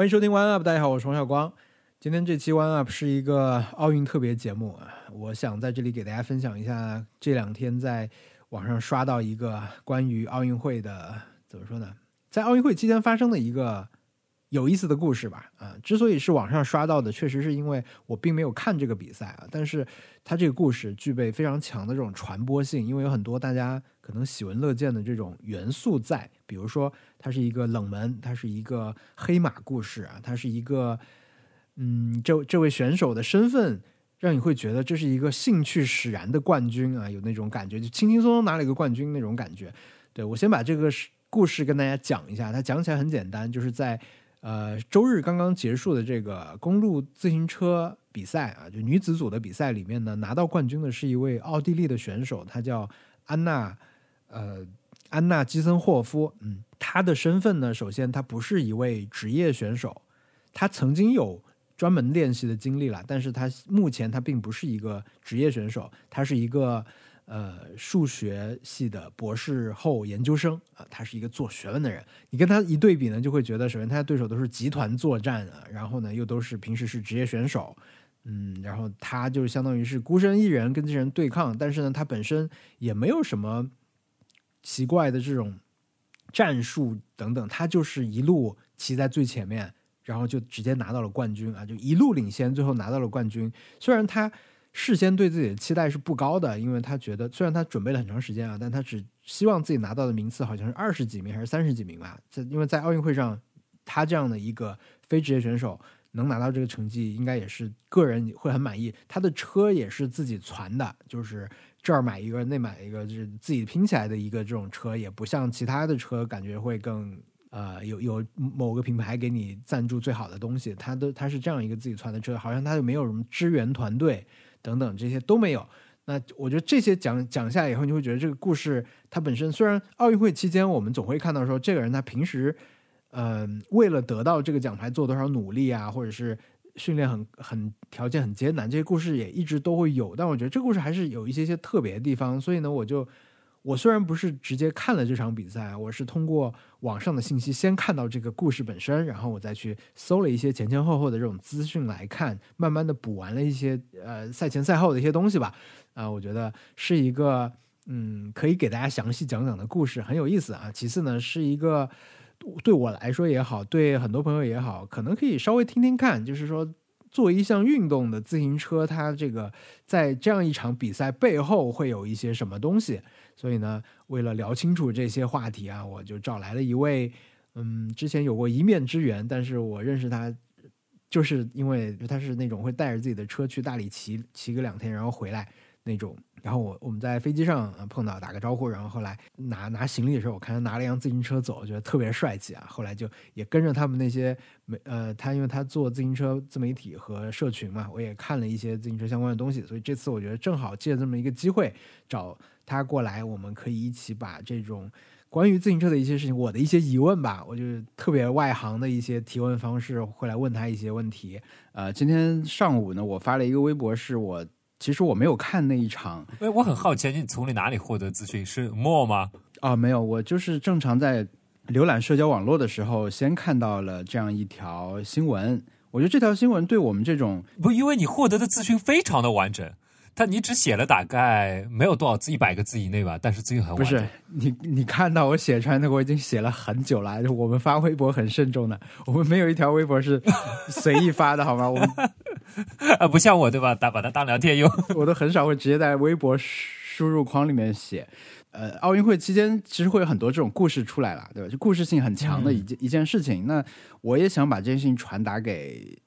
欢迎收听 One Up，大家好，我是黄晓光。今天这期 One Up 是一个奥运特别节目啊，我想在这里给大家分享一下这两天在网上刷到一个关于奥运会的怎么说呢，在奥运会期间发生的一个有意思的故事吧。啊，之所以是网上刷到的，确实是因为我并没有看这个比赛啊，但是它这个故事具备非常强的这种传播性，因为有很多大家可能喜闻乐见的这种元素在，比如说它是一个冷门，它是一个黑马故事啊，它是一个。嗯，这这位选手的身份让你会觉得这是一个兴趣使然的冠军啊，有那种感觉，就轻轻松松拿了一个冠军那种感觉。对我先把这个故事跟大家讲一下，它讲起来很简单，就是在呃周日刚刚结束的这个公路自行车比赛啊，就女子组的比赛里面呢，拿到冠军的是一位奥地利的选手，她叫安娜呃安娜基森霍夫。嗯，她的身份呢，首先她不是一位职业选手，她曾经有。专门练习的经历了，但是他目前他并不是一个职业选手，他是一个呃数学系的博士后研究生啊，他是一个做学问的人。你跟他一对比呢，就会觉得首先他的对手都是集团作战啊，然后呢又都是平时是职业选手，嗯，然后他就相当于是孤身一人跟这些人对抗，但是呢他本身也没有什么奇怪的这种战术等等，他就是一路骑在最前面。然后就直接拿到了冠军啊，就一路领先，最后拿到了冠军。虽然他事先对自己的期待是不高的，因为他觉得虽然他准备了很长时间啊，但他只希望自己拿到的名次好像是二十几名还是三十几名吧。在因为在奥运会上，他这样的一个非职业选手能拿到这个成绩，应该也是个人会很满意。他的车也是自己攒的，就是这儿买一个那买一个，就是自己拼起来的一个这种车，也不像其他的车感觉会更。呃，有有某个品牌给你赞助最好的东西，他都他是这样一个自己攒的车，好像他就没有什么支援团队等等这些都没有。那我觉得这些讲讲下以后，你会觉得这个故事它本身虽然奥运会期间我们总会看到说这个人他平时嗯为了得到这个奖牌做多少努力啊，或者是训练很很条件很艰难，这些故事也一直都会有。但我觉得这个故事还是有一些些特别的地方，所以呢，我就。我虽然不是直接看了这场比赛，我是通过网上的信息先看到这个故事本身，然后我再去搜了一些前前后后的这种资讯来看，慢慢的补完了一些呃赛前赛后的一些东西吧。啊，我觉得是一个嗯可以给大家详细讲讲的故事，很有意思啊。其次呢，是一个对我来说也好，对很多朋友也好，可能可以稍微听听看，就是说作为一项运动的自行车，它这个在这样一场比赛背后会有一些什么东西。所以呢，为了聊清楚这些话题啊，我就找来了一位，嗯，之前有过一面之缘，但是我认识他，就是因为他是那种会带着自己的车去大理骑骑个两天，然后回来那种。然后我我们在飞机上碰到，打个招呼，然后后来拿拿行李的时候，我看他拿了一辆自行车走，觉得特别帅气啊。后来就也跟着他们那些媒呃，他因为他做自行车自媒体和社群嘛，我也看了一些自行车相关的东西，所以这次我觉得正好借这么一个机会找。他过来，我们可以一起把这种关于自行车的一些事情，我的一些疑问吧，我就特别外行的一些提问方式，会来问他一些问题。呃，今天上午呢，我发了一个微博，是我其实我没有看那一场。哎，我很好奇，你从你哪里获得资讯？是 More 吗？啊，没有，我就是正常在浏览社交网络的时候，先看到了这样一条新闻。我觉得这条新闻对我们这种不，因为你获得的资讯非常的完整。但你只写了大概没有多少字，一百个字以内吧，但是资讯很不是你你看到我写出来那个，我已经写了很久了。我们发微博很慎重的，我们没有一条微博是随意发的，好吗？我们 啊，不像我对吧？打把它当聊天用，我都很少会直接在微博输入框里面写。呃，奥运会期间其实会有很多这种故事出来了，对吧？就故事性很强的一件一件事情。那我也想把这件事情传达给。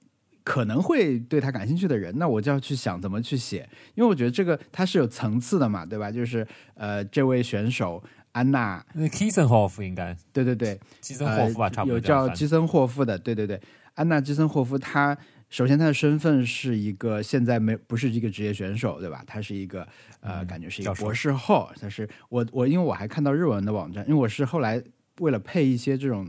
可能会对他感兴趣的人，那我就要去想怎么去写，因为我觉得这个它是有层次的嘛，对吧？就是呃，这位选手安娜，那基森霍夫应该，对对对，基森霍夫吧，差不多有叫基森霍夫的，对对对，安娜基森霍夫，他首先他的身份是一个现在没不是一个职业选手，对吧？他是一个呃，感觉是一个博士后，他是我我因为我还看到日文的网站，因为我是后来为了配一些这种。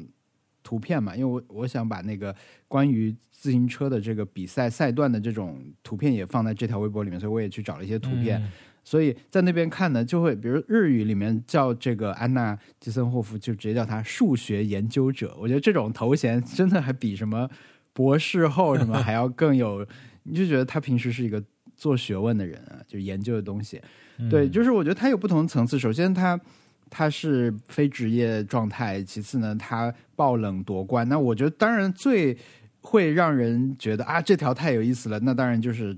图片嘛，因为我我想把那个关于自行车的这个比赛赛段的这种图片也放在这条微博里面，所以我也去找了一些图片。所以在那边看呢，就会比如日语里面叫这个安娜基森霍夫，就直接叫他数学研究者。我觉得这种头衔真的还比什么博士后什么 还要更有，你就觉得他平时是一个做学问的人啊，就研究的东西。对，就是我觉得他有不同层次。首先，他他是非职业状态；其次呢，他爆冷夺冠。那我觉得，当然最会让人觉得啊，这条太有意思了。那当然就是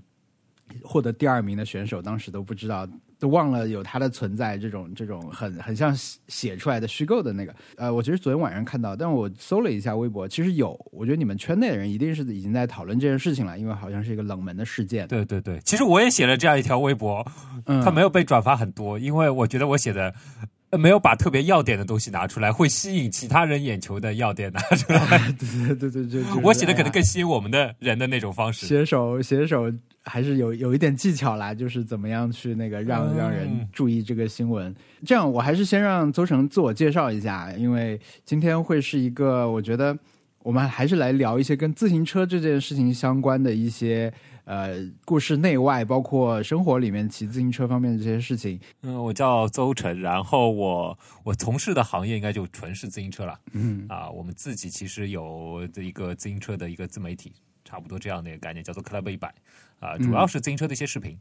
获得第二名的选手，当时都不知道，都忘了有它的存在。这种这种很很像写出来的虚构的那个。呃，我其实昨天晚上看到，但我搜了一下微博，其实有。我觉得你们圈内的人一定是已经在讨论这件事情了，因为好像是一个冷门的事件。对对对，其实我也写了这样一条微博，它没有被转发很多，因为我觉得我写的。没有把特别要点的东西拿出来，会吸引其他人眼球的要点拿出来。对对对对对，我写的可能更吸引我们的人的那种方式。写手写手还是有有一点技巧啦，就是怎么样去那个让让人注意这个新闻。这样，我还是先让邹成自我介绍一下，因为今天会是一个，我觉得我们还是来聊一些跟自行车这件事情相关的一些。呃，故事内外包括生活里面骑自行车方面的这些事情。嗯，我叫邹晨，然后我我从事的行业应该就纯是自行车了。嗯啊，我们自己其实有的一个自行车的一个自媒体，差不多这样的一个概念，叫做 Club 一百啊，主要是自行车的一些视频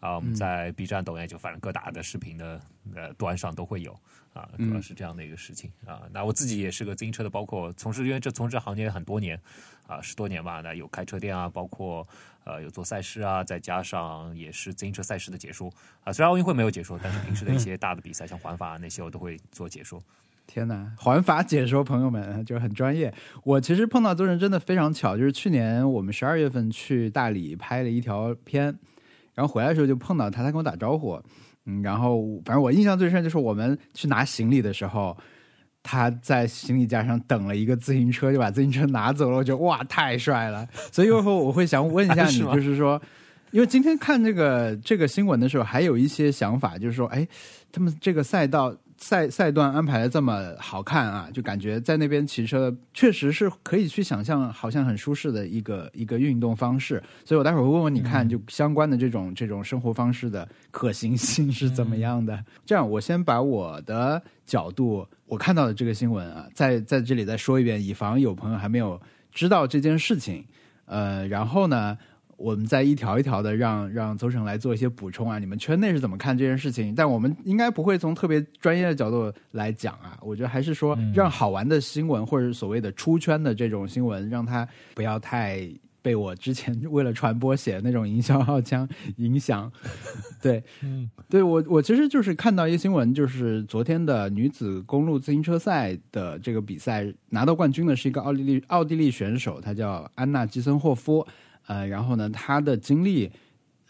啊，我们在 B 站、抖音就反正各大的视频的呃端上都会有啊，主要是这样的一个事情啊。那我自己也是个自行车的，包括从事因为这从事行业很多年啊，十多年吧，那有开车店啊，包括。呃，有做赛事啊，再加上也是自行车赛事的解说啊。虽然奥运会没有解说，但是平时的一些大的比赛，像环法那些，我都会做解说。天哪，环法解说，朋友们就是很专业。我其实碰到邹人真的非常巧，就是去年我们十二月份去大理拍了一条片，然后回来的时候就碰到他，他跟我打招呼。嗯，然后反正我印象最深就是我们去拿行李的时候。他在行李架上等了一个自行车，就把自行车拿走了。我觉得哇，太帅了！所以一会儿我会想问一下你，就是说，因为今天看这个这个新闻的时候，还有一些想法，就是说，哎，他们这个赛道。赛赛段安排的这么好看啊，就感觉在那边骑车确实是可以去想象，好像很舒适的一个一个运动方式。所以我待会儿会问问你看，就相关的这种这种生活方式的可行性是怎么样的。这样，我先把我的角度，我看到的这个新闻啊，在在这里再说一遍，以防有朋友还没有知道这件事情。呃，然后呢？我们再一条一条的让让邹省来做一些补充啊，你们圈内是怎么看这件事情？但我们应该不会从特别专业的角度来讲啊，我觉得还是说让好玩的新闻或者所谓的出圈的这种新闻，让它不要太被我之前 为了传播写的那种营销号枪影响。对，嗯，对我我其实就是看到一个新闻，就是昨天的女子公路自行车赛的这个比赛拿到冠军的是一个奥地利奥地利选手，他叫安娜基森霍夫。呃，然后呢，他的经历，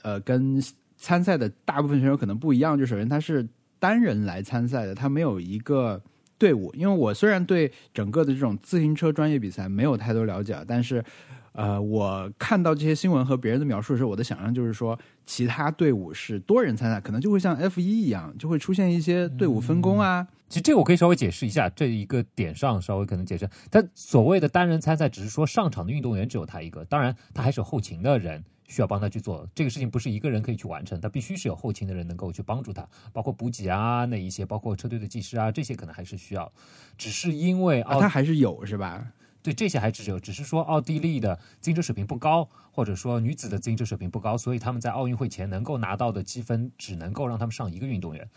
呃，跟参赛的大部分选手可能不一样。就首先他是单人来参赛的，他没有一个队伍。因为我虽然对整个的这种自行车专业比赛没有太多了解，但是，呃，我看到这些新闻和别人的描述的时候，我的想象就是说，其他队伍是多人参赛，可能就会像 F 一一样，就会出现一些队伍分工啊。其实这个我可以稍微解释一下，这一个点上稍微可能解释。他所谓的单人参赛，只是说上场的运动员只有他一个，当然他还是有后勤的人需要帮他去做这个事情，不是一个人可以去完成，他必须是有后勤的人能够去帮助他，包括补给啊那一些，包括车队的技师啊这些可能还是需要。只是因为他还是有是吧？对，这些还只有，只是说奥地利的自行车水平不高，或者说女子的自行车水平不高，所以他们在奥运会前能够拿到的积分只能够让他们上一个运动员，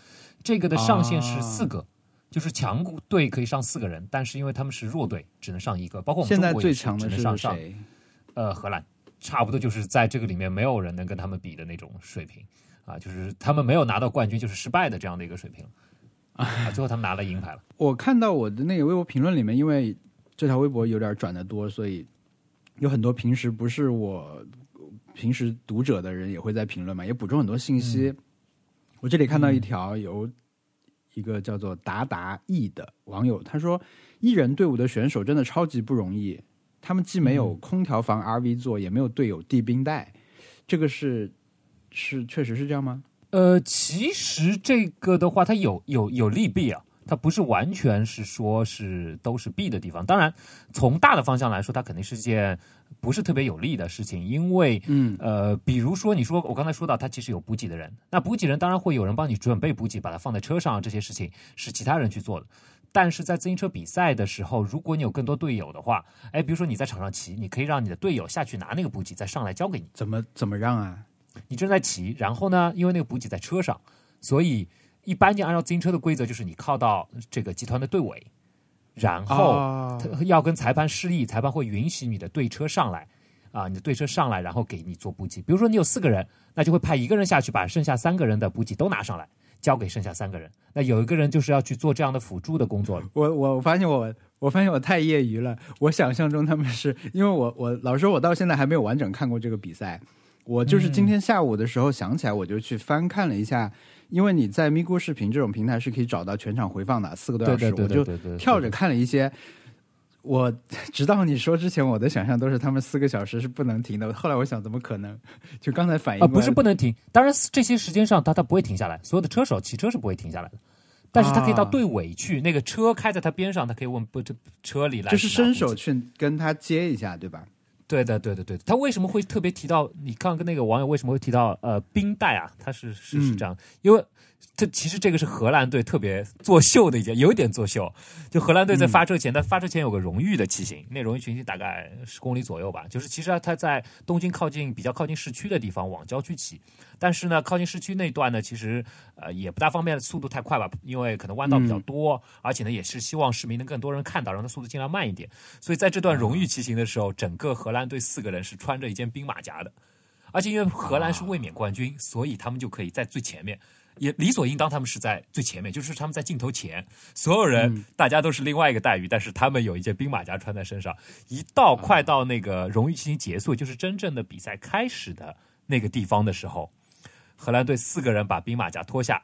这个的上限是四个。就是强队可以上四个人，但是因为他们是弱队，只能上一个。包括我们现在最强的是谁？呃，荷兰，差不多就是在这个里面没有人能跟他们比的那种水平啊，就是他们没有拿到冠军就是失败的这样的一个水平啊。最后他们拿了银牌了。我看到我的那个微博评论里面，因为这条微博有点转的多，所以有很多平时不是我平时读者的人也会在评论嘛，也补充很多信息。我这里看到一条由。一个叫做达达艺的网友，他说：“艺人队伍的选手真的超级不容易，他们既没有空调房 RV 座，也没有队友递冰袋，这个是是确实是这样吗？”呃，其实这个的话，它有有有利弊啊。它不是完全是说是都是弊的地方。当然，从大的方向来说，它肯定是件不是特别有利的事情，因为嗯呃，比如说你说我刚才说到，它其实有补给的人，那补给人当然会有人帮你准备补给，把它放在车上，这些事情是其他人去做的。但是在自行车比赛的时候，如果你有更多队友的话，哎，比如说你在场上骑，你可以让你的队友下去拿那个补给，再上来交给你。怎么怎么让啊？你正在骑，然后呢，因为那个补给在车上，所以一般就按照自行车的规则，就是你靠到这个集团的队尾，然后要跟裁判示意，裁判会允许你的队车上来，啊，你的队车上来，然后给你做补给。比如说你有四个人，那就会派一个人下去，把剩下三个人的补给都拿上来，交给剩下三个人。那有一个人就是要去做这样的辅助的工作了。我我发现我我发现我太业余了。我想象中他们是因为我我老实说，我到现在还没有完整看过这个比赛。我就是今天下午的时候想起来，我就去翻看了一下，因为你在咪咕视频这种平台是可以找到全场回放的，四个多小时，我就跳着看了一些。我直到你说之前，我的想象都是他们四个小时是不能停的。后来我想，怎么可能？就刚才反应啊，不是不能停，当然这些时间上他他不会停下来，所有的车手骑车是不会停下来的，但是他可以到啊队尾去，那个车开在他边上，他可以问不这车里来就是伸手去跟他接一下，对吧？对的，对的，对的。他为什么会特别提到？你看跟那个网友为什么会提到呃冰袋啊？他是是是这样，因为这其实这个是荷兰队特别作秀的一件，有一点作秀。就荷兰队在发车前，他发车前有个荣誉的骑行，那荣誉骑行大概十公里左右吧。就是其实他在东京靠近比较靠近市区的地方往郊区骑，但是呢，靠近市区那段呢，其实呃也不大方便，速度太快吧，因为可能弯道比较多，而且呢也是希望市民能更多人看到，让他速度尽量慢一点。所以在这段荣誉骑行的时候，整个荷兰队四个人是穿着一件兵马甲的，而且因为荷兰是卫冕冠军，所以他们就可以在最前面。也理所应当，他们是在最前面，就是他们在镜头前，所有人、大家都是另外一个待遇，但是他们有一件兵马甲穿在身上。一到快到那个荣誉骑行结束，就是真正的比赛开始的那个地方的时候，荷兰队四个人把兵马甲脱下，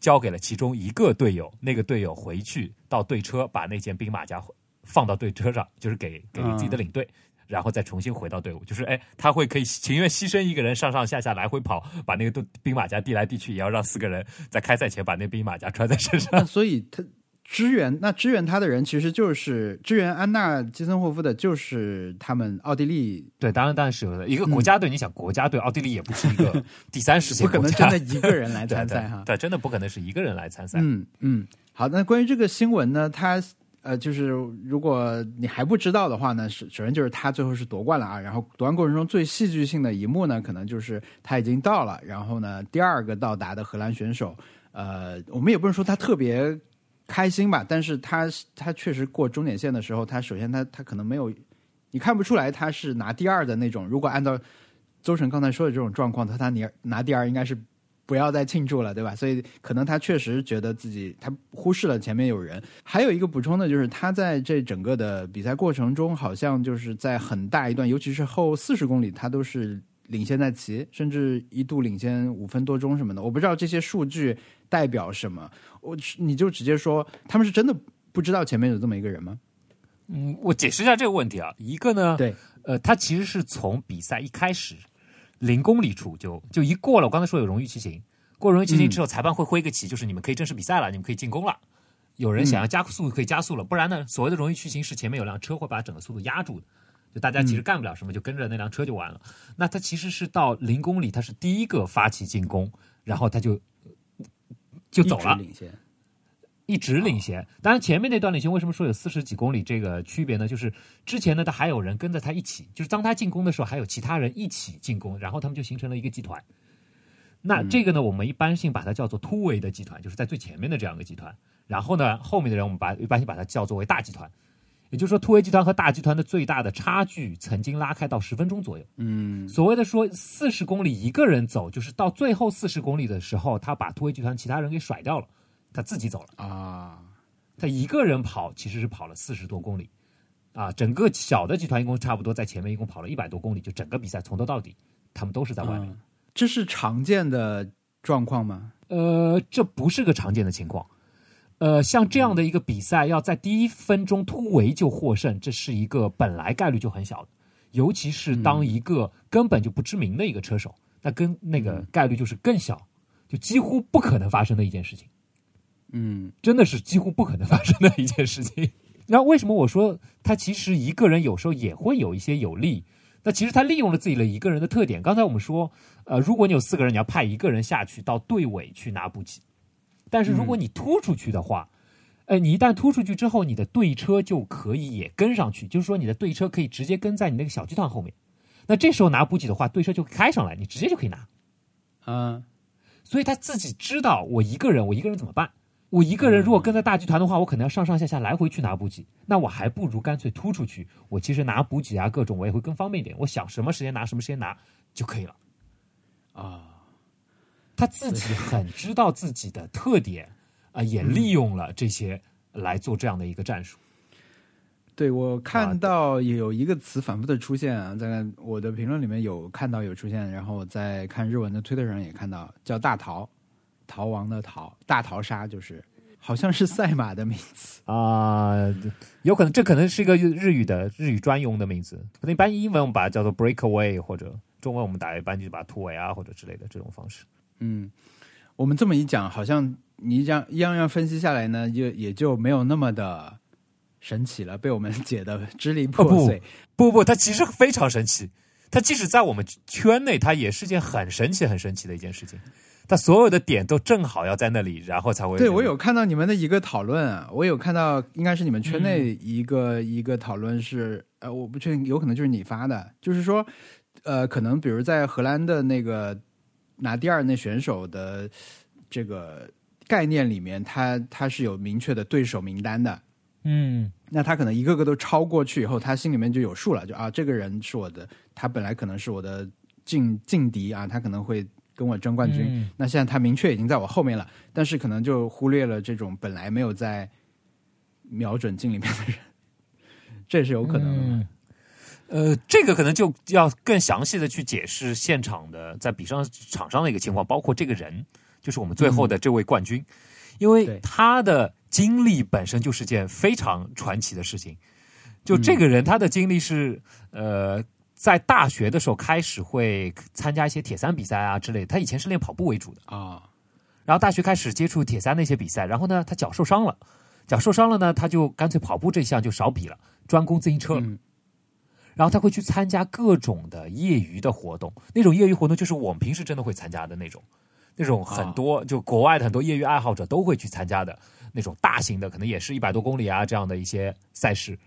交给了其中一个队友，那个队友回去到队车把那件兵马甲放到队车上，就是给给自己的领队。然后再重新回到队伍，就是哎，他会可以情愿牺牲一个人上上下下来回跑，把那个都兵马甲递来递去，也要让四个人在开赛前把那兵马甲穿在身上。所以他支援那支援他的人其实就是支援安娜基森霍夫的，就是他们奥地利，对，当然当然是有的。一个国家队，你想国家队，奥地利也不是一个 第三世界不可，能真的一个人 来参赛哈。对，真的不可能是一个人来参赛。嗯嗯，好，那关于这个新闻呢，它呃，就是如果你还不知道的话呢，首首先就是他最后是夺冠了啊，然后夺冠过程中最戏剧性的一幕呢，可能就是他已经到了，然后呢，第二个到达的荷兰选手，呃，我们也不能说他特别开心吧，但是他他确实过终点线的时候，他首先他他可能没有，你看不出来他是拿第二的那种，如果按照周晨刚才说的这种状况，他他拿拿第二应该是。不要再庆祝了，对吧？所以可能他确实觉得自己他忽视了前面有人。还有一个补充的就是，他在这整个的比赛过程中，好像就是在很大一段，尤其是后四十公里，他都是领先在骑，甚至一度领先五分多钟什么的。我不知道这些数据代表什么，我你就直接说他们是真的不知道前面有这么一个人吗？嗯，我解释一下这个问题啊。一个呢，对，呃，他其实是从比赛一开始。零公里处就就一过了，我刚才说有荣誉骑行，过荣誉骑行之后，裁判会挥个旗，就是你们可以正式比赛了，你们可以进攻了。有人想要加速可以加速了，不然呢，所谓的荣誉骑行是前面有辆车会把整个速度压住的，就大家其实干不了什么，就跟着那辆车就完了。那他其实是到零公里，他是第一个发起进攻，然后他就就走了，领先。一直领先，当然前面那段领先为什么说有四十几公里这个区别呢？就是之前呢，他还有人跟着他一起，就是当他进攻的时候，还有其他人一起进攻，然后他们就形成了一个集团。那这个呢，我们一般性把它叫做突围的集团，就是在最前面的这样一个集团。然后呢，后面的人我们把一般性把它叫做为大集团。也就是说，突围集团和大集团的最大的差距曾经拉开到十分钟左右。嗯，所谓的说四十公里一个人走，就是到最后四十公里的时候，他把突围集团其他人给甩掉了。他自己走了啊，他一个人跑其实是跑了四十多公里，啊，整个小的集团一共差不多在前面一共跑了一百多公里，就整个比赛从头到底，他们都是在外面。嗯、这是常见的状况吗？呃，这不是个常见的情况。呃，像这样的一个比赛，要在第一分钟突围就获胜，这是一个本来概率就很小的，尤其是当一个根本就不知名的一个车手，那跟那个概率就是更小，就几乎不可能发生的一件事情。嗯真的是几乎不可能发生的一件事情。那为什么我说他其实一个人有时候也会有一些有利？那其实他利用了自己的一个人的特点。刚才我们说，呃，如果你有四个人，你要派一个人下去到队尾去拿补给，但是如果你突出去的话，呃，你一旦突出去之后，你的队车就可以也跟上去，就是说你的队车可以直接跟在你那个小集团后面。那这时候拿补给的话，队车就开上来，你直接就可以拿。嗯所以他自己知道，我一个人，我一个人怎么办？我一个人如果跟在大集团的话，我可能要上上下下来回去拿补给，那我还不如干脆突出去。我其实拿补给啊，各种我也会更方便一点。我想什么时间拿什么时间拿就可以了。啊，他自己很知道自己的特点啊、也利用了这些来做这样的一个战术。对我啊看到有一个词反复的出现啊，在我的评论里面有看到有出现，然后我在看日文的推特上也看到，叫大逃，逃亡的逃，大逃杀就是，好像是赛马的名字。啊、有可能这可能是一个日语的日语专用的名字，可能一般英文我们把它叫做 breakaway，或者中文我们打一般就把它突围啊或者之类的这种方式。嗯，我们这么一讲，好像你这样一样样分析下来呢，就也就没有那么的神奇了，被我们解的支离破碎。不不，它其实非常神奇。它即使在我们圈内，它也是件很神奇、很神奇的一件事情。它所有的点都正好要在那里，然后才会。对，我有看到你们的一个讨论啊，我有看到应该是你们圈内一个、一个讨论是，呃，我不确定，有可能就是你发的，就是说，呃，可能比如在荷兰的那个拿第二那选手的这个概念里面，他他是有明确的对手名单的，嗯那他可能一个个都超过去以后，他心里面就有数了，就啊，这个人是我的，他本来可能是我的劲劲敌啊，他可能会跟我争冠军。嗯那现在他明确已经在我后面了，但是可能就忽略了这种本来没有在瞄准镜里面的人，这也是有可能的。嗯呃，这个可能就要更详细的去解释现场的在比上场上的一个情况，包括这个人，就是我们最后的这位冠军，因为他的经历本身就是件非常传奇的事情。就这个人，他的经历是呃，在大学的时候开始会参加一些铁三比赛啊之类的，他以前是练跑步为主的。啊、然后大学开始接触铁三那些比赛，然后呢，他脚受伤了，脚受伤了呢，他就干脆跑步这项就少比了，专攻自行车。嗯然后他会去参加各种的业余的活动，那种业余活动就是我们平时真的会参加的那种，那种很多、就国外的很多业余爱好者都会去参加的那种大型的，可能也是一百多公里啊这样的一些赛事。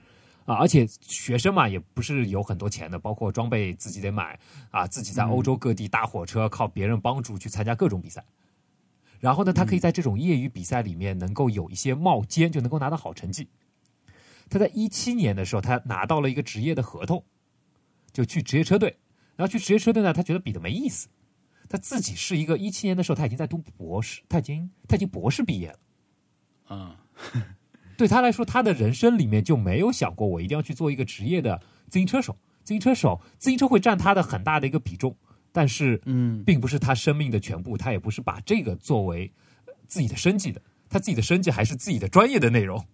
啊，而且学生嘛，也不是有很多钱的，包括装备自己得买啊，自己在欧洲各地搭火车，靠别人帮助去参加各种比赛。然后呢，他可以在这种业余比赛里面能够有一些冒尖，就能够拿到好成绩。他在一七年的时候，他拿到了一个职业的合同，就去职业车队。然后去职业车队呢，他觉得比的没意思。他自己是一个一七年的时候，他已经在读博士，他已经他已经博士毕业了。嗯 对他来说，他的人生里面就没有想过我一定要去做一个职业的自行车手。自行车手，自行车会占他的很大的一个比重，但是嗯并不是他生命的全部，他也不是把这个作为自己的生计的，他自己的生计还是自己的专业的内容。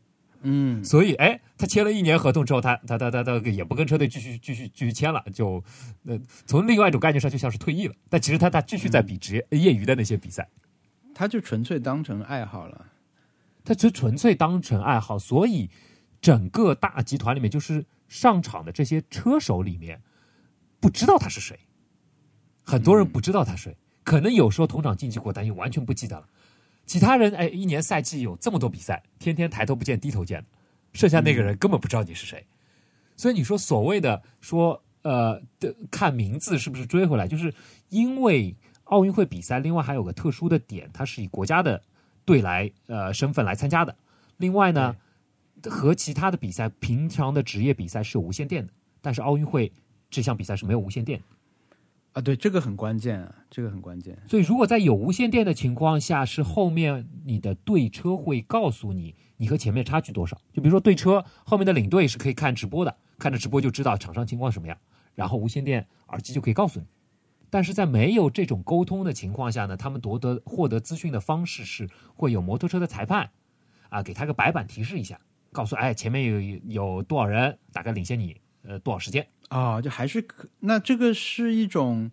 嗯所以，哎，他签了一年合同之后，他他他他他也不跟车队继续继续继续签了，就呃从另外一种概念上就像是退役了。但其实他他继续在比职业、业余的那些比赛，他就纯粹当成爱好了。他就纯粹当成爱好。所以，整个大集团里面，就是上场的这些车手里面，不知道他是谁，很多人不知道他是谁，可能有时候同场竞技过，但又完全不记得了。其他人哎，一年赛季有这么多比赛，天天抬头不见低头见，剩下那个人根本不知道你是谁。所以你说所谓的说呃的看名字是不是追回来，就是因为奥运会比赛，另外还有个特殊的点，它是以国家的队来呃身份来参加的。另外呢，和其他的比赛，平常的职业比赛是有无线电的，但是奥运会这项比赛是没有无线电的。啊，对，这个很关键啊，这个很关键。所以，如果在有无线电的情况下，是后面你的队车会告诉你你和前面差距多少。就比如说队车后面的领队是可以看直播的，看着直播就知道场上情况什么样，然后无线电耳机就可以告诉你。但是在没有这种沟通的情况下呢，他们夺得获得资讯的方式是会有摩托车的裁判啊，给他个白板提示一下，告诉哎前面有有多少人，大概领先你呃多少时间。哦，就还是可，那这个是一种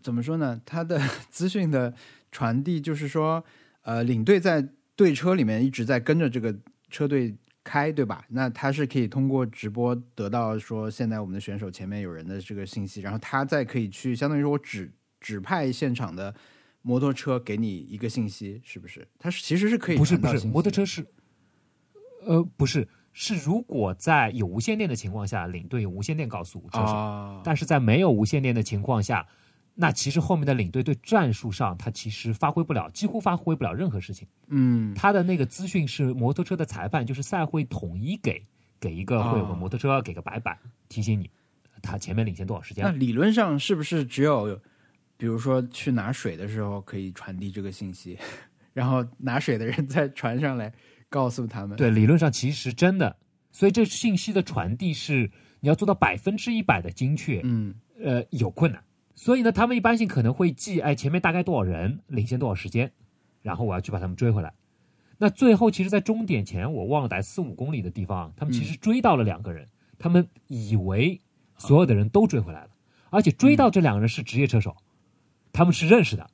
怎么说呢？他的 资讯的传递，就是说，呃，领队在队车里面一直在跟着这个车队开，对吧？那他是可以通过直播得到说现在我们的选手前面有人的这个信息，然后他再可以去相当于说我指指派现场的摩托车给你一个信息，是不是？他是其实是可以不是不是摩托车是，呃，不是是如果在有无线电的情况下，领队有无线电告诉车手，啊，但是在没有无线电的情况下，那其实后面的领队对战术上他其实发挥不了，几乎发挥不了任何事情。嗯他的那个资讯是摩托车的裁判，就是赛会统一给给一个会有个哦摩托车给个白板提醒你，他前面领先多少时间。那理论上是不是只有比如说去拿水的时候可以传递这个信息，然后拿水的人再传上来告诉他们？对，理论上其实真的，所以这信息的传递是你要做到百分之一百的精确，嗯呃，有困难。所以呢，他们一般性可能会记，哎，前面大概多少人，领先多少时间，然后我要去把他们追回来。那最后，其实，在终点前，我忘了在四五公里的地方，他们其实追到了两个人，他们以为所有的人都追回来了，而且追到这两个人是职业车手，他们是认识的，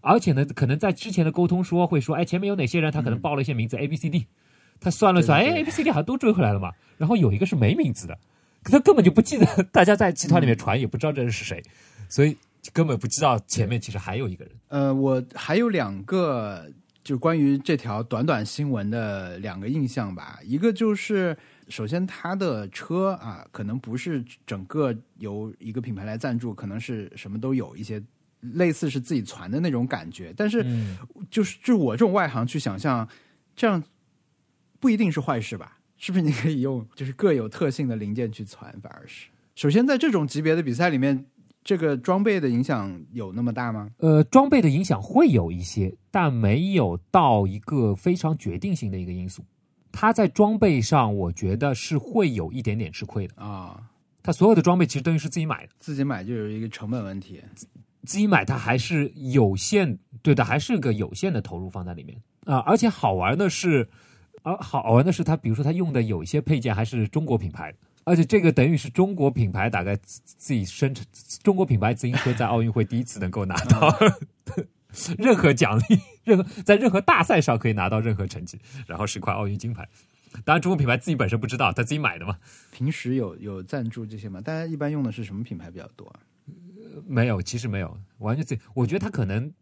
而且呢，可能在之前的沟通说会说，哎，前面有哪些人，他可能报了一些名字、A、B、C、D，他算了算，对对哎，A、B、C、D 好像都追回来了嘛，然后有一个是没名字的，可他根本就不记得，大家在集团里面传也不知道这人是谁，所以根本不知道前面其实还有一个人。呃，我还有两个就关于这条短短新闻的两个印象吧。一个就是，首先他的车啊，可能不是整个由一个品牌来赞助，可能是什么都有一些类似是自己攒的那种感觉。但是，嗯，就是就我这种外行去想象，这样不一定是坏事吧？是不是你可以用就是各有特性的零件去攒？反而是，首先在这种级别的比赛里面，这个装备的影响有那么大吗？呃，装备的影响会有一些，但没有到一个非常决定性的一个因素。它在装备上，我觉得是会有一点点吃亏的。啊，它所有的装备其实等于是自己买的，自己买就有一个成本问题。自己买它还是有限，对的，还是个有限的投入放在里面啊、而且好玩的是，而好玩的是，它比如说它用的有一些配件还是中国品牌的，而且这个等于是中国品牌大概自自己生产，中国品牌自行车在奥运会第一次能够拿到 任何奖励，任何在任何大赛上可以拿到任何成绩，然后是块奥运金牌。当然，中国品牌自己本身不知道，他自己买的嘛。平时有有赞助这些吗？大家一般用的是什么品牌比较多啊？没有，其实没有，完全自己。我觉得他可能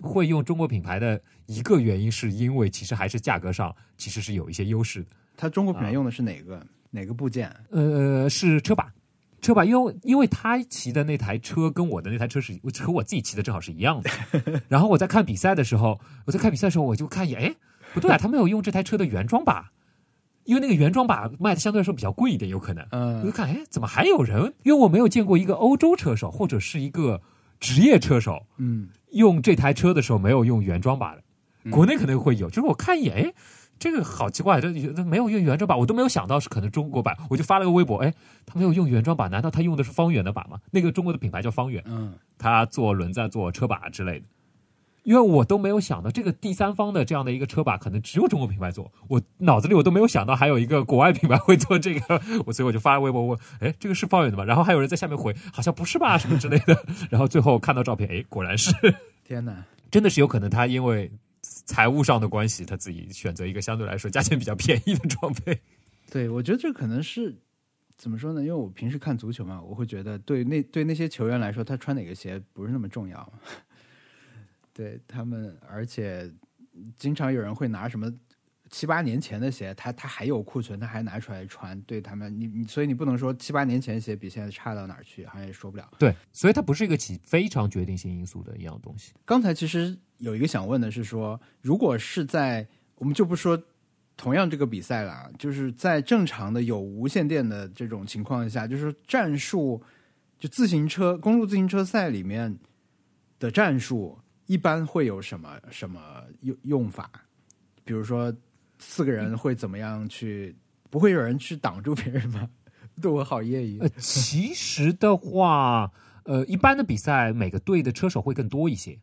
会用中国品牌的一个原因，是因为其实还是价格上其实是有一些优势的。它中国品啊牌用的是哪个、哪个部件？呃，是车把，车把，因为因为他骑的那台车跟我的那台车是和我自己骑的正好是一样的。然后我在看比赛的时候，我在看比赛的时候，我就看一眼，哎，不对啊，他没有用这台车的原装把，因为那个原装把卖的相对来说比较贵一点，有可能。我就嗯看，哎，怎么还有人？因为我没有见过一个欧洲车手或者是一个职业车手嗯用这台车的时候没有用原装把的，国内可能会有。就是我看一眼，哎，这个好奇怪，这这没有用原装版，我都没有想到是可能中国版，我就发了个微博，哎，他没有用原装版，难道他用的是方圆的版吗？那个中国的品牌叫方圆，嗯他做轮子、做车把之类的。因为我都没有想到这个第三方的这样的一个车把，可能只有中国品牌做。我脑子里我都没有想到还有一个国外品牌会做这个，我所以我就发了微博问，哎，这个是方圆的吗？然后还有人在下面回，好像不是吧，什么之类的。然后最后看到照片，哎，果然是，天哪！真的是有可能他因为财务上的关系，他自己选择一个相对来说价钱比较便宜的装备。对，我觉得这可能是怎么说呢？因为我平时看足球嘛，我会觉得对那对那些球员来说，他穿哪个鞋不是那么重要。对他们，而且经常有人会拿什么七八年前的鞋，它它还有库存，它还拿出来穿。对他们，你你所以你不能说七八年前鞋比现在差到哪儿去，好像也说不了。对，所以它不是一个起非常决定性因素的一样东西。刚才其实有一个想问的是说，如果是在我们就不说同样这个比赛了啊，就是在正常的有无线电的这种情况下，就是战术，就自行车公路自行车赛里面的战术，一般会有什么什么用用法？比如说四个人会怎么样去？不会有人去挡住别人吗？对我好业余呃，其实的话，呃，一般的比赛每个队的车手会更多一些。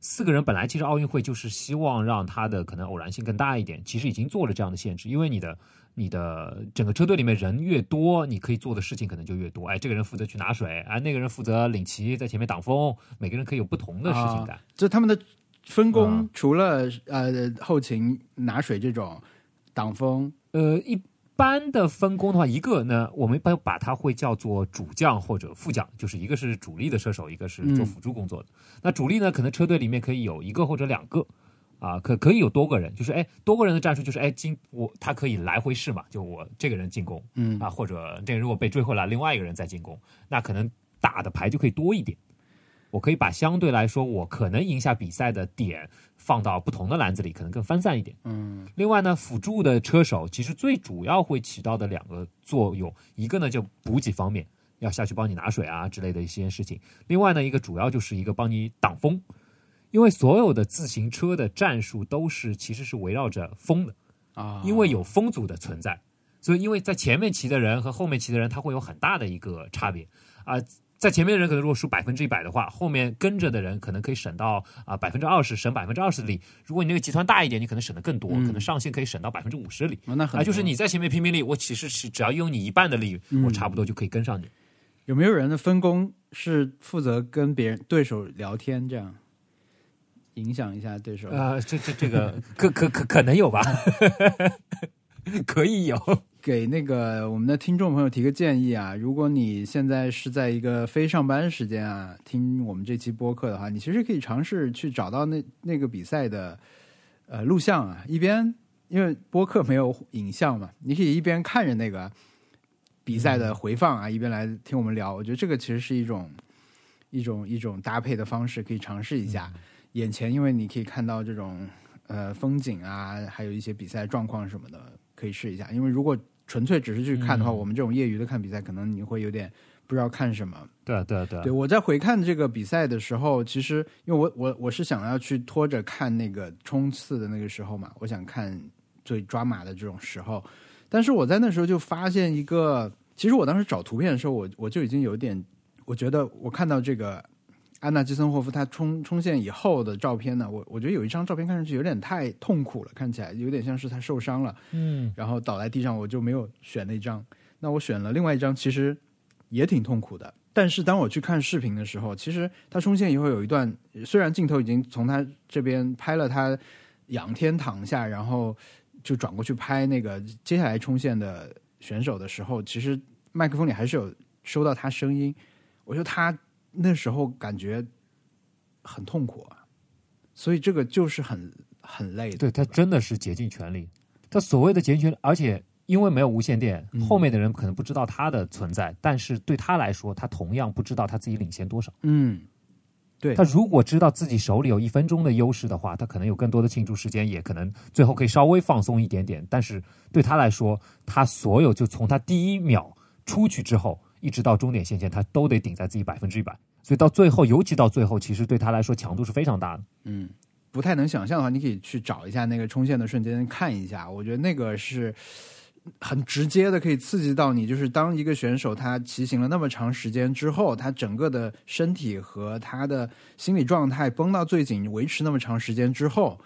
四个人本来其实奥运会就是希望让他的可能偶然性更大一点，其实已经做了这样的限制，因为你的你的整个车队里面人越多，你可以做的事情可能就越多。哎，这个人负责去拿水，哎，那个人负责领旗在前面挡风，每个人可以有不同的事情干。就他们的分工啊除了呃后勤拿水这种挡风，呃，一般的分工的话，一个呢，我们一般把它会叫做主将或者副将，就是一个是主力的射手，一个是做嗯辅助工作的。那主力呢，可能车队里面可以有一个或者两个。啊，可可以有多个人，就是哎，多个人的战术就是哎，进我他可以来回试嘛，就我这个人进攻，嗯啊，或者这个如果被追回来，另外一个人再进攻，那可能打的牌就可以多一点。我可以把相对来说我可能赢下比赛的点放到不同的篮子里，可能更分散一点。嗯另外呢，辅助的车手其实最主要会起到的两个作用，一个呢就补给方面，要下去帮你拿水啊之类的一些事情；另外呢，一个主要就是一个帮你挡风，因为所有的自行车的战术都是其实是围绕着风的，啊，因为有风阻的存在，所以因为在前面骑的人和后面骑的人，他会有很大的一个差别啊。在前面的人可能如果输百分之一百的话，后面跟着的人可能可以省到啊百分之二十，省百分之二十的力。如果你那个集团大一点，你可能省的更多，可能上限可以省到百分之五十的力。哦那很啊，就是你在前面拼拼力，我其实是只要用你一半的力，我差不多就可以跟上你。有没有人的分工是负责跟别人对手聊天，这样影响一下对手？呃，这这这个可可可可能有吧，可以有。给那个我们的听众朋友提个建议啊，如果你现在是在一个非上班时间啊听我们这期播客的话，你其实可以尝试去找到那那个比赛的呃录像啊，一边因为播客没有影像嘛，你可以一边看着那个比赛的回放啊，一边来听我们聊。我觉得这个其实是一种一种一种搭配的方式，可以尝试一下。眼前因为你可以看到这种呃风景啊，还有一些比赛状况什么的，可以试一下。因为如果纯粹只是去看的话，嗯我们这种业余的看比赛，可能你会有点不知道看什么。对啊对啊对啊对，我在回看这个比赛的时候，其实因为我我我是想要去拖着看那个冲刺的那个时候嘛，我想看最抓马的这种时候，但是我在那时候就发现一个，其实我当时找图片的时候，我我就已经有点，我觉得我看到这个安娜基森霍夫她冲冲线以后的照片呢，我我觉得有一张照片看上去有点太痛苦了，看起来有点像是她受伤了，嗯然后倒在地上，我就没有选那张。那我选了另外一张，其实也挺痛苦的。但是当我去看视频的时候，其实她冲线以后有一段，虽然镜头已经从她这边拍了她仰天躺下，然后就转过去拍那个接下来冲线的选手的时候，其实麦克风里还是有收到她声音。我觉得他那时候感觉很痛苦啊，所以这个就是很很累的。对他真的是竭尽全力。他所谓的竭尽全力，而且因为没有无线电，嗯后面的人可能不知道他的存在，但是对他来说，他同样不知道他自己领先多少。嗯，对他如果知道自己手里有一分钟的优势的话，他可能有更多的庆祝时间，也可能最后可以稍微放松一点点。但是对他来说，他所有就从他第一秒出去之后，一直到终点线前，他都得顶在自己百分之一百。所以到最后，尤其到最后，其实对他来说强度是非常大的。嗯，不太能想象的话，你可以去找一下那个冲线的瞬间看一下。我觉得那个是很直接的，可以刺激到你。就是当一个选手他骑行了那么长时间之后，他整个的身体和他的心理状态绷到最紧，维持那么长时间之后，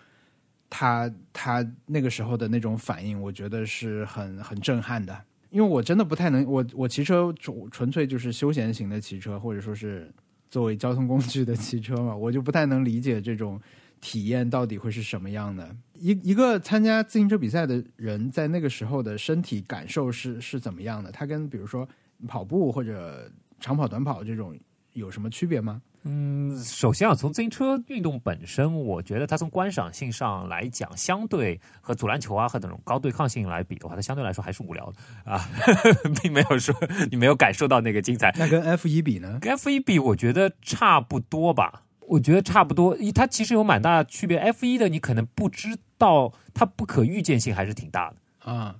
他他那个时候的那种反应，我觉得是很很震撼的。因为我真的不太能，我我骑车纯纯粹就是休闲型的骑车，或者说是作为交通工具的骑车嘛，我就不太能理解这种体验到底会是什么样的。一一个参加自行车比赛的人，在那个时候的身体感受是是怎么样的？他跟比如说跑步或者长跑、短跑这种有什么区别吗？嗯，首先啊，从自行车运动本身，我觉得它从观赏性上来讲，相对和足篮球啊和那种高对抗性来比的话，它相对来说还是无聊的啊，并没有说你没有感受到那个 精彩。那跟 F 一比呢？跟 F 一比，我觉得差不多吧。我觉得差不多，它其实有蛮大的区别。F 一的你可能不知道，它不可预见性还是挺大的。啊，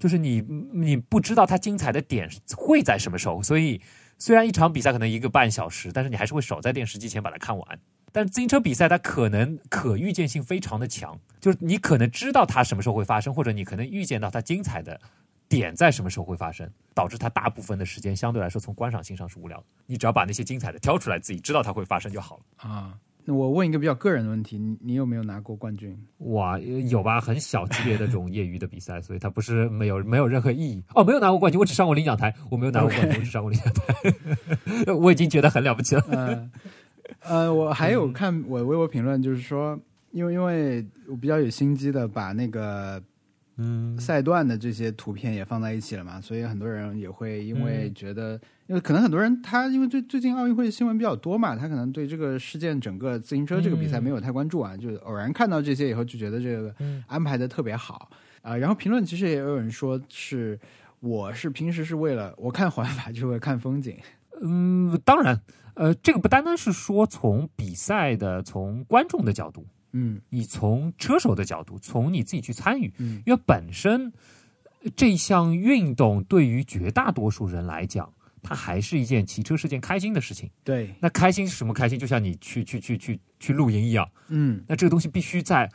就是你你不知道它精彩的点会在什么时候，所以虽然一场比赛可能一个半小时，但是你还是会少在电视机前把它看完。但自行车比赛它可能可预见性非常的强，就是你可能知道它什么时候会发生，或者你可能预见到它精彩的点在什么时候会发生，导致它大部分的时间相对来说从观赏性上是无聊的。你只要把那些精彩的挑出来，自己知道它会发生就好了。啊，我问一个比较个人的问题，你你有没有拿过冠军？哇，呃有吧？很小级别的这种业余的比赛，所以它不是没有没有任何意义。哦，没有拿过冠军，我只上过领奖台，我没有拿过冠军，我只上过领奖台。我已经觉得很了不起了。呃，呃，我还有看我微博评论，就是说，因为因为我比较有心机的把那个嗯。赛段的这些图片也放在一起了嘛，所以很多人也会因为嗯。觉得，因为可能很多人他因为最最近奥运会新闻比较多嘛，他可能对这个事件整个自行车这个比赛嗯没有太关注啊，就偶然看到这些以后就觉得这个嗯。安排的特别好。啊、然后评论其实也有人说是我是平时是为了我看环法就是为了看风景，嗯，当然，呃，这个不单单是说从比赛的、从观众的角度，嗯你从车手的角度，从你自己去参与，嗯因为本身呃这项运动对于绝大多数人来讲，它还是一件骑车是件开心的事情。对，那开心是什么开心？就像你去去去去去露营一样，嗯那这个东西必须在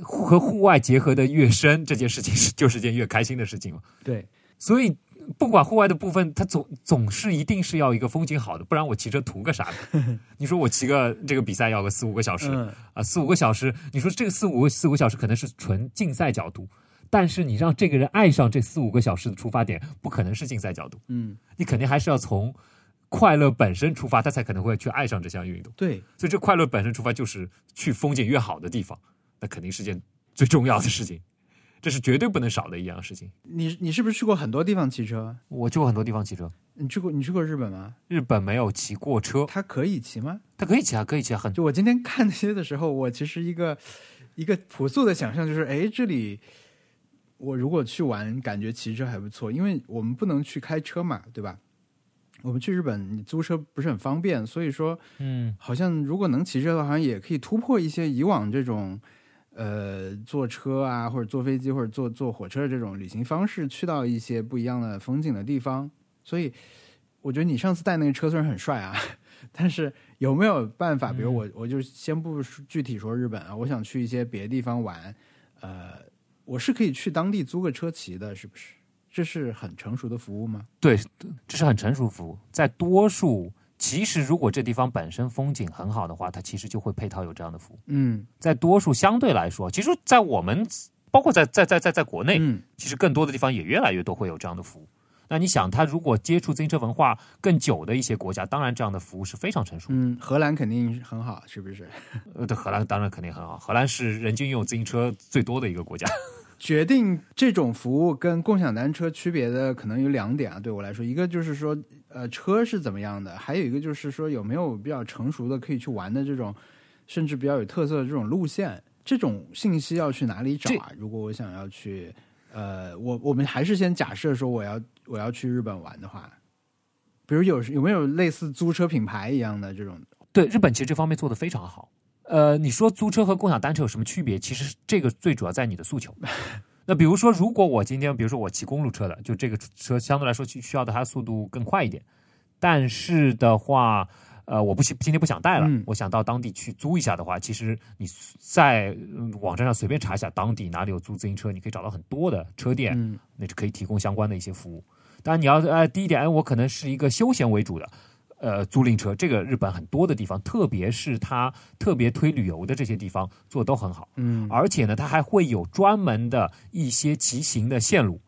和户外结合的越深，这件事情是就是件越开心的事情嘛。对，所以不管户外的部分，它总总是一定是要一个风景好的，不然我骑车图个啥呢？你说我骑个这个比赛要个四五个小时、嗯。啊，四五个小时，你说这个四五个四五个小时可能是纯竞赛角度，但是你让这个人爱上这四五个小时的出发点，不可能是竞赛角度，嗯。你肯定还是要从快乐本身出发，他才可能会去爱上这项运动。对，所以这快乐本身出发就是去风景越好的地方，那肯定是件最重要的事情，这是绝对不能少的一样事情。你你是不是去过很多地方骑车？我去过很多地方骑车，你去过你去过日本吗？日本没有骑过车，它可以骑吗？它可以骑啊，可以骑啊，很就我今天看那些的时候，我其实一个一个朴素的想象就是，哎，这里我如果去玩，感觉骑车还不错，因为我们不能去开车嘛，对吧？我们去日本，你租车不是很方便，所以说，嗯好像如果能骑车的话，好像也可以突破一些以往这种呃坐车啊，或者坐飞机或者坐坐火车的这种旅行方式，去到一些不一样的风景的地方。所以，我觉得你上次带那个车虽然很帅啊，但是有没有办法？比如我我就先不具体说日本啊，我想去一些别的地方玩，呃，我是可以去当地租个车骑的，是不是？这是很成熟的服务吗？对，这是很成熟服务。在多数，其实如果这地方本身风景很好的话，它其实就会配套有这样的服务。嗯在多数相对来说，其实，在我们包括在在在在在国内，嗯其实更多的地方也越来越多会有这样的服务。那你想，他如果接触自行车文化更久的一些国家，当然这样的服务是非常成熟的。嗯，荷兰肯定很好，是不是？呃，对，荷兰当然肯定很好，荷兰是人均拥有自行车最多的一个国家。决定这种服务跟共享单车区别的可能有两点啊，对我来说，一个就是说，呃，车是怎么样的，还有一个就是说有没有比较成熟的可以去玩的这种，甚至比较有特色的这种路线，这种信息要去哪里找啊？如果我想要去，呃，我我们还是先假设说我要我要去日本玩的话，比如有有没有类似租车品牌一样的这种？对，日本其实这方面做的非常好。呃，你说租车和共享单车有什么区别？其实这个最主要在你的诉求。那比如说，如果我今天，比如说我骑公路车的，就这个车相对来说需需要的它速度更快一点，但是的话，呃，我不今今天不想带了，嗯我想到当地去租一下的话，其实你在嗯网站上随便查一下当地哪里有租自行车，你可以找到很多的车店，嗯那就可以提供相关的一些服务。当然，你要呃，第一点，哎我可能是一个休闲为主的，呃，租赁车，这个日本很多的地方，特别是它特别推旅游的这些地方做的都很好，嗯。而且呢，它还会有专门的一些骑行的线路，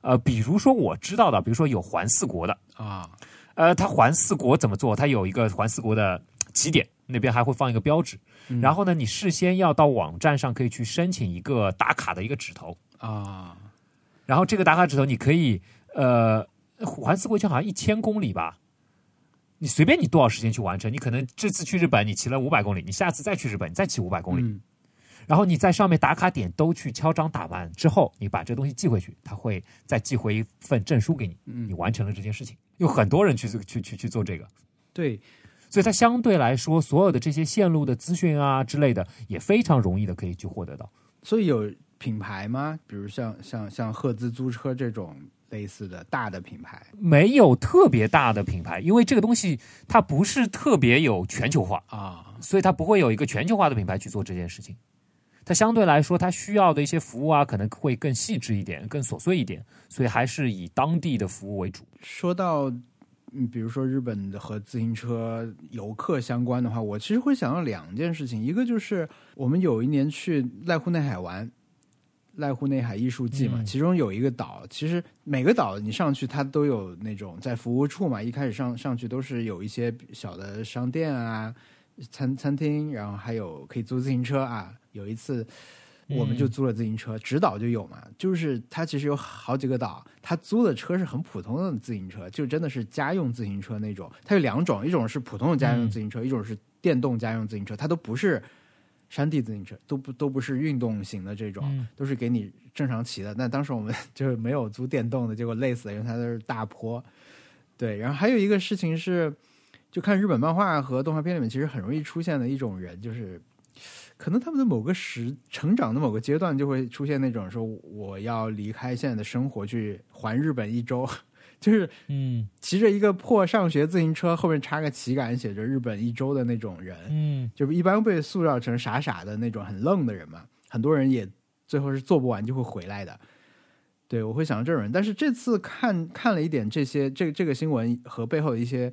呃，比如说我知道的，比如说有环四国的，啊。呃，它环四国怎么做？它有一个环四国的起点，那边还会放一个标志，嗯。然后呢，你事先要到网站上可以去申请一个打卡的一个指头，啊。然后这个打卡指头你可以，呃，环四国圈好像一千公里吧，你随便你多少时间去完成，你可能这次去日本你骑了五百公里，你下次再去日本你再骑五百公里，嗯然后你在上面打卡点都去敲章打完之后，你把这东西寄回去，他会再寄回一份证书给你，嗯你完成了这件事情。有很多人去去去去做这个，对，所以它相对来说，所有的这些线路的资讯啊之类的，也非常容易的可以去获得到。所以有品牌吗？比如像像像赫兹租车这种类似的大的品牌没有特别大的品牌，因为这个东西它不是特别有全球化，啊，所以它不会有一个全球化的品牌去做这件事情。它相对来说，它需要的一些服务啊，可能会更细致一点、更琐碎一点，所以还是以当地的服务为主。说到嗯，比如说日本的和自行车游客相关的话，我其实会想到两件事情，一个就是我们有一年去濑户内海玩，濑户内海艺术季嘛，嗯其中有一个岛，其实每个岛你上去它都有那种在服务处嘛，一开始上上去都是有一些小的商店啊、餐餐厅，然后还有可以租自行车啊。有一次我们就租了自行车，直岛就有嘛，就是它其实有好几个岛，它租的车是很普通的自行车，就真的是家用自行车那种。它有两种，一种是普通的家用自行车，一种是电动家用自行车，它都不是山地自行车，都不都不是运动型的这种，嗯都是给你正常骑的。但当时我们 就是没有租电动的，结果累死了，因为它都是大坡。对，然后还有一个事情是，就看日本漫画和动画片里面，其实很容易出现的一种人，就是可能他们的某个时成长的某个阶段，就会出现那种说我要离开现在的生活去环日本一周，就是嗯骑着一个破上学自行车，后面插个旗杆写着日本一周的那种人。嗯就一般被塑造成傻傻的那种很愣的人嘛，很多人也最后是做不完就会回来的。对，我会想到这种人，但是这次看看了一点这些这这个新闻和背后的一些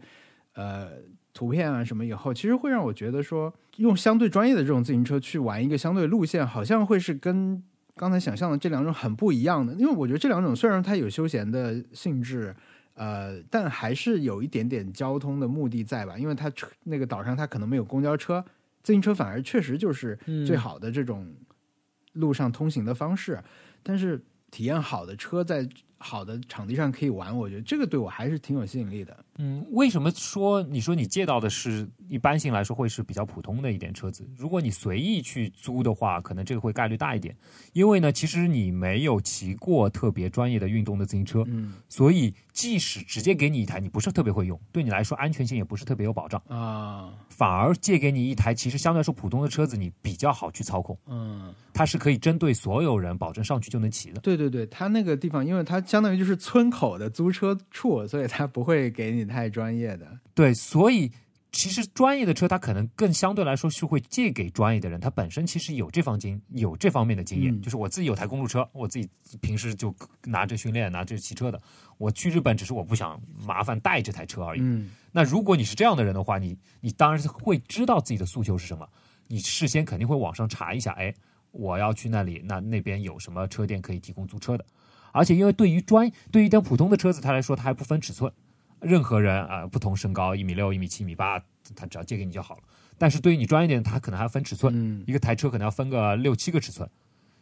呃图片啊什么以后，其实会让我觉得说，用相对专业的这种自行车去玩一个相对路线，好像会是跟刚才想象的这两种很不一样的。因为我觉得这两种虽然它有休闲的性质，呃，但还是有一点点交通的目的在吧？因为它车那个岛上它可能没有公交车，自行车反而确实就是嗯最好的这种路上通行的方式。但是体验好的车在好的场地上可以玩，我觉得这个对我还是挺有吸引力的。嗯，为什么说你说你借到的是一般性来说会是比较普通的一点车子？如果你随意去租的话，可能这个会概率大一点。因为呢，其实你没有骑过特别专业的运动的自行车，嗯所以即使直接给你一台你不是特别会用，对你来说安全性也不是特别有保障，啊，反而借给你一台其实相对来说普通的车子，你比较好去操控，嗯，它是可以针对所有人保证上去就能骑的。对对对，它那个地方，因为它相当于就是村口的租车处，所以他不会给你太专业的。对，所以其实专业的车，他可能更相对来说是会借给专业的人，他本身其实有这方经有这方面的经验。嗯就是我自己有台公路车，我自己平时就拿着训练，拿着骑车的。我去日本只是我不想麻烦带这台车而已。嗯那如果你是这样的人的话，你你当然是会知道自己的诉求是什么，你事先肯定会网上查一下，哎，我要去那里，那那边有什么车店可以提供租车的。而且因为对于专对于一辆普通的车子，它来说它还不分尺寸，任何人啊、呃不同身高，一米六、一米七、一米八，他只要借给你就好了。但是对于你专业点，它可能还要分尺寸，嗯一个台车可能要分个六七个尺寸，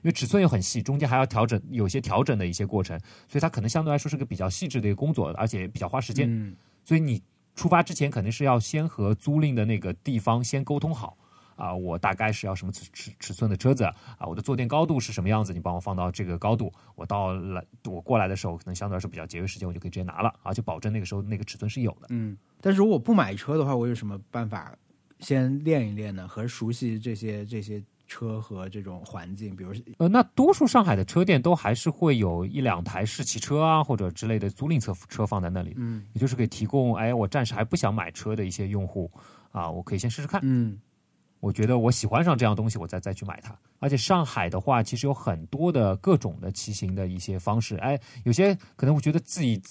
因为尺寸又很细，中间还要调整，有些调整的一些过程，所以它可能相对来说是个比较细致的一个工作，而且比较花时间。嗯所以你出发之前肯定是要先和租赁的那个地方先沟通好啊，我大概是要什么尺尺尺寸的车子啊，我的坐垫高度是什么样子，你帮我放到这个高度，我到来我过来的时候可能相对来说比较节约时间，我就可以直接拿了，而且保证那个时候那个尺寸是有的。嗯。但是如果不买车的话，我有什么办法先练一练呢？和熟悉这些这些车和这种环境，比如呃，那多数上海的车店都还是会有一两台试骑车啊，或者之类的租赁车车放在那里，嗯也就是可以提供，哎，我暂时还不想买车的一些用户啊，我可以先试试看。嗯我觉得我喜欢上这样东西，我再再去买它。而且上海的话，其实有很多的各种的骑行的一些方式。哎，有些可能我觉得自己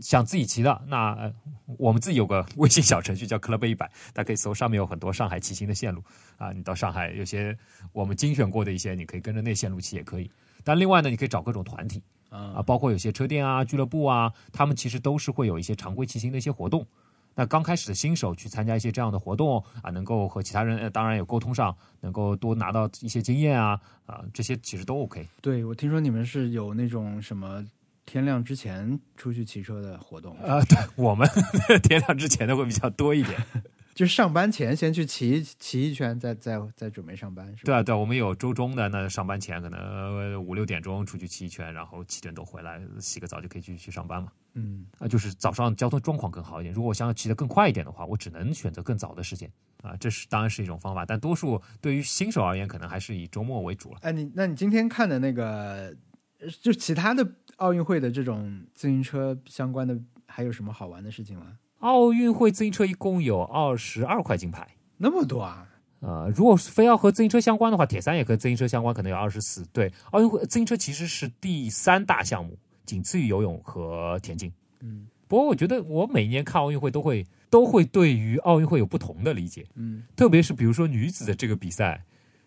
想自己骑的，那、呃我们自己有个微信小程序叫 Club 一百，大家可以搜，上面有很多上海骑行的线路啊。你到上海有些我们精选过的一些，你可以跟着那线路骑也可以。但另外呢，你可以找各种团体啊，啊包括有些车店啊、俱乐部啊，他们其实都是会有一些常规骑行的一些活动。那刚开始的新手去参加一些这样的活动啊，能够和其他人呃，当然有沟通上，能够多拿到一些经验啊啊，这些其实都 OK。对，我听说你们是有那种什么天亮之前出去骑车的活动，啊，对我们 天亮之前的会比较多一点。就是上班前先去骑骑一圈，再再再准备上班，是吧？对啊，对啊，我们有周中的，那上班前可能呃五六点钟出去骑一圈，然后七点多回来洗个澡就可以继续去上班嘛。嗯啊，就是早上交通状况更好一点。如果我想要骑得更快一点的话，我只能选择更早的时间啊，这是当然是一种方法，但多数对于新手而言，可能还是以周末为主了。哎，你那你今天看的那个，呃就其他的奥运会的这种自行车相关的，还有什么好玩的事情吗？奥运会自行车一共有二十二块金牌。那么多啊！呃，如果非要和自行车相关的话，铁三也和自行车相关，可能有二十四。对，奥运会自行车其实是第三大项目，仅次于游泳和田径。嗯不过我觉得我每年看奥运会都会都会对于奥运会有不同的理解，嗯特别是比如说女子的这个比赛，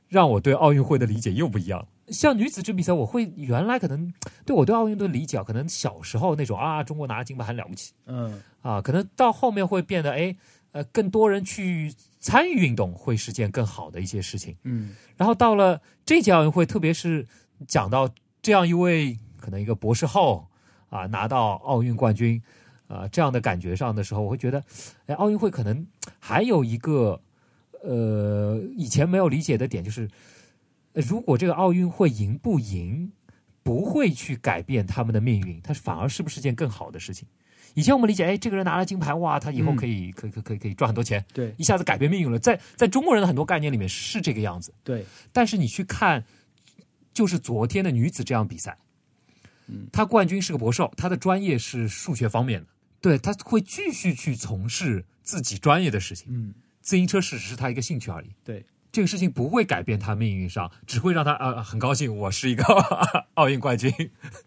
让我对奥运会的理解又不一样。像女子这比赛，我会原来可能对我对奥运的理解，可能小时候那种啊，中国拿了金牌很了不起，嗯啊，可能到后面会变得哎，呃，更多人去参与运动会是件更好的一些事情。嗯然后到了这届奥运会，特别是讲到这样一位可能一个博士后啊拿到奥运冠军啊这样的感觉上的时候，我会觉得，哎，奥运会可能还有一个呃以前没有理解的点，就是呃如果这个奥运会赢不赢，不会去改变他们的命运，它反而是不是件更好的事情？以前我们理解，哎，这个人拿了金牌，哇，他以后可以、可以可以可以可以赚很多钱，对一下子改变命运了。在在中国人的很多概念里面是这个样子，对但是你去看，就是昨天的女子这样比赛，嗯，她冠军是个博士后，她的专业是数学方面的，对，他会继续去从事自己专业的事情。嗯。自行车只是他一个兴趣而已，对。这个事情不会改变他命运上，只会让他啊、很高兴，我是一个 奥运冠军。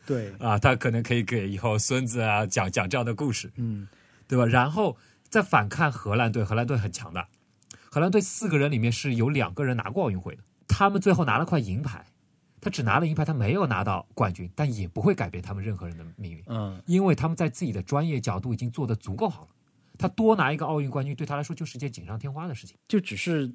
对。啊，他可能可以给以后孙子啊讲讲这样的故事。嗯。对吧？然后再反看荷兰队，荷兰队很强的，荷兰队四个人里面是有两个人拿过奥运会的，他们最后拿了块银牌，他只拿了银牌，他没有拿到冠军，但也不会改变他们任何人的命运，嗯因为他们在自己的专业角度已经做得足够好了。他多拿一个奥运冠军，对他来说就是一件锦上添花的事情。就只是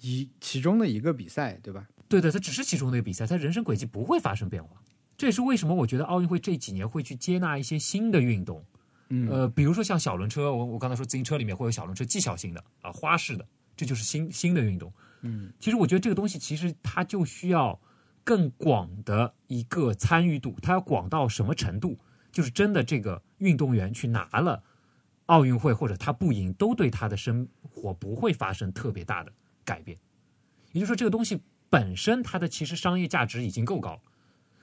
一其中的一个比赛，对吧？对的，他只是其中的一个比赛，他人生轨迹不会发生变化。这也是为什么我觉得奥运会这几年会去接纳一些新的运动，嗯呃，比如说像小轮车，我我刚才说自行车里面会有小轮车技巧性的啊，花式的，这就是新新的运动。嗯，其实我觉得这个东西其实它就需要更广的一个参与度，它要广到什么程度？就是真的这个运动员去拿了奥运会，或者他不赢，都对他的生活不会发生特别大的改变。也就是说，这个东西本身它的其实商业价值已经够高了。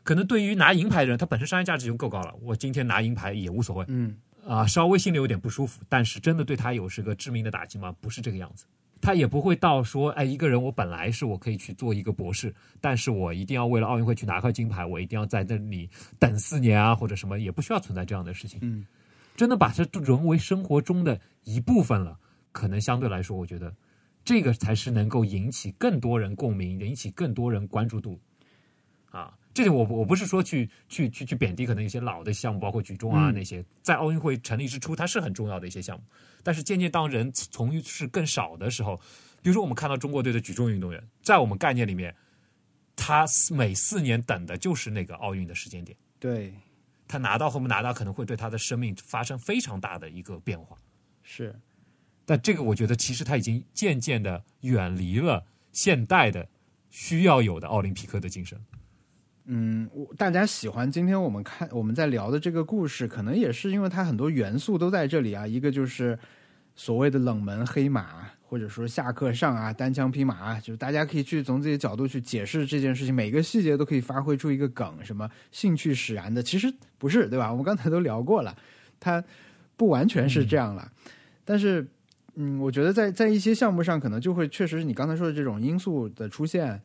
可能对于拿银牌的人，他本身商业价值就够高了，我今天拿银牌也无所谓。嗯啊，稍微心里有点不舒服，但是真的对他有是个致命的打击吗？不是这个样子，他也不会到说，哎，一个人我本来是我可以去做一个博士，但是我一定要为了奥运会去拿块金牌，我一定要在那里等四年啊，或者什么，也不需要存在这样的事情。嗯，真的把它融为生活中的一部分了，可能相对来说，我觉得这个才是能够引起更多人共鸣，引起更多人关注度啊。这点我我不是说去去去去贬低可能一些老的项目，包括举重啊、嗯那些，在奥运会成立之初，它是很重要的一些项目。但是渐渐当人从事更少的时候，比如说我们看到中国队的举重运动员，在我们概念里面，他每四年等的就是那个奥运的时间点。对他拿到和不拿到，可能会对他的生命发生非常大的一个变化。是但这个我觉得其实他已经渐渐的远离了现代的需要有的奥林匹克的精神。嗯，我大家喜欢今天我们看我们在聊的这个故事，可能也是因为它很多元素都在这里啊。一个就是所谓的冷门黑马，或者说下课上啊、单枪匹马啊，就是大家可以去从自己的角度去解释这件事情，每个细节都可以发挥出一个梗，什么兴趣使然的，其实不是，对吧？我们刚才都聊过了，它不完全是这样了，但是。嗯，我觉得在在一些项目上，可能就会确实是你刚才说的这种因素的出现，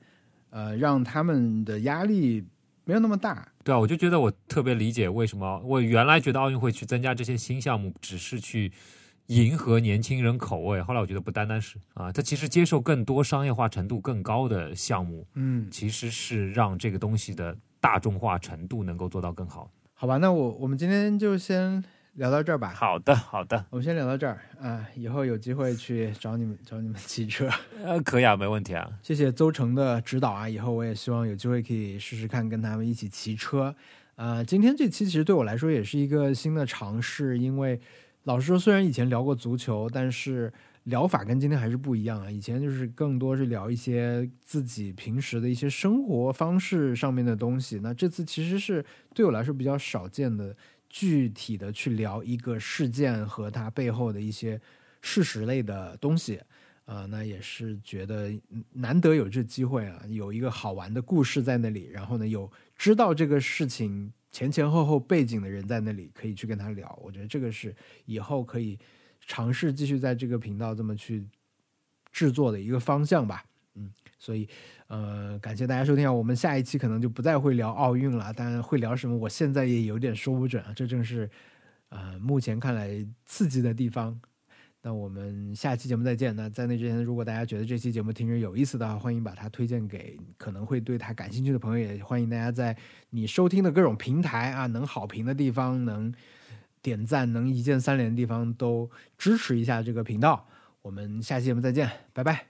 呃，让他们的压力没有那么大。对啊，我就觉得我特别理解为什么我原来觉得奥运会去增加这些新项目，只是去迎合年轻人口味。后来我觉得不单单是啊，它其实接受更多商业化程度更高的项目，嗯，其实是让这个东西的大众化程度能够做到更好。好吧，那我我们今天就先聊到这儿吧。好的，好的，我们先聊到这儿啊，以后有机会去找你们找你们 骑车。呃，可以啊，没问题啊。谢谢邹成的指导啊，以后我也希望有机会可以试试看跟他们一起骑车。呃，今天这期其实对我来说也是一个新的尝试，因为老实说，虽然以前聊过足球，但是聊法跟今天还是不一样啊。以前就是更多是聊一些自己平时的一些生活方式上面的东西，那这次其实是对我来说比较少见的，具体的去聊一个事件和它背后的一些事实类的东西。啊、那也是觉得难得有这机会啊，有一个好玩的故事在那里，然后呢，有知道这个事情前前后后背景的人在那里，可以去跟他聊。我觉得这个是以后可以尝试继续在这个频道这么去制作的一个方向吧。嗯，所以呃，感谢大家收听啊。我们下一期可能就不再会聊奥运了，当然会聊什么，我现在也有点说不准啊。这正是呃目前看来刺激的地方。那我们下期节目再见。那在那之前，如果大家觉得这期节目听着有意思的话，欢迎把它推荐给可能会对它感兴趣的朋友，也欢迎大家在你收听的各种平台啊，能好评的地方，能点赞，能一键三连的地方都支持一下这个频道。我们下期节目再见，拜拜。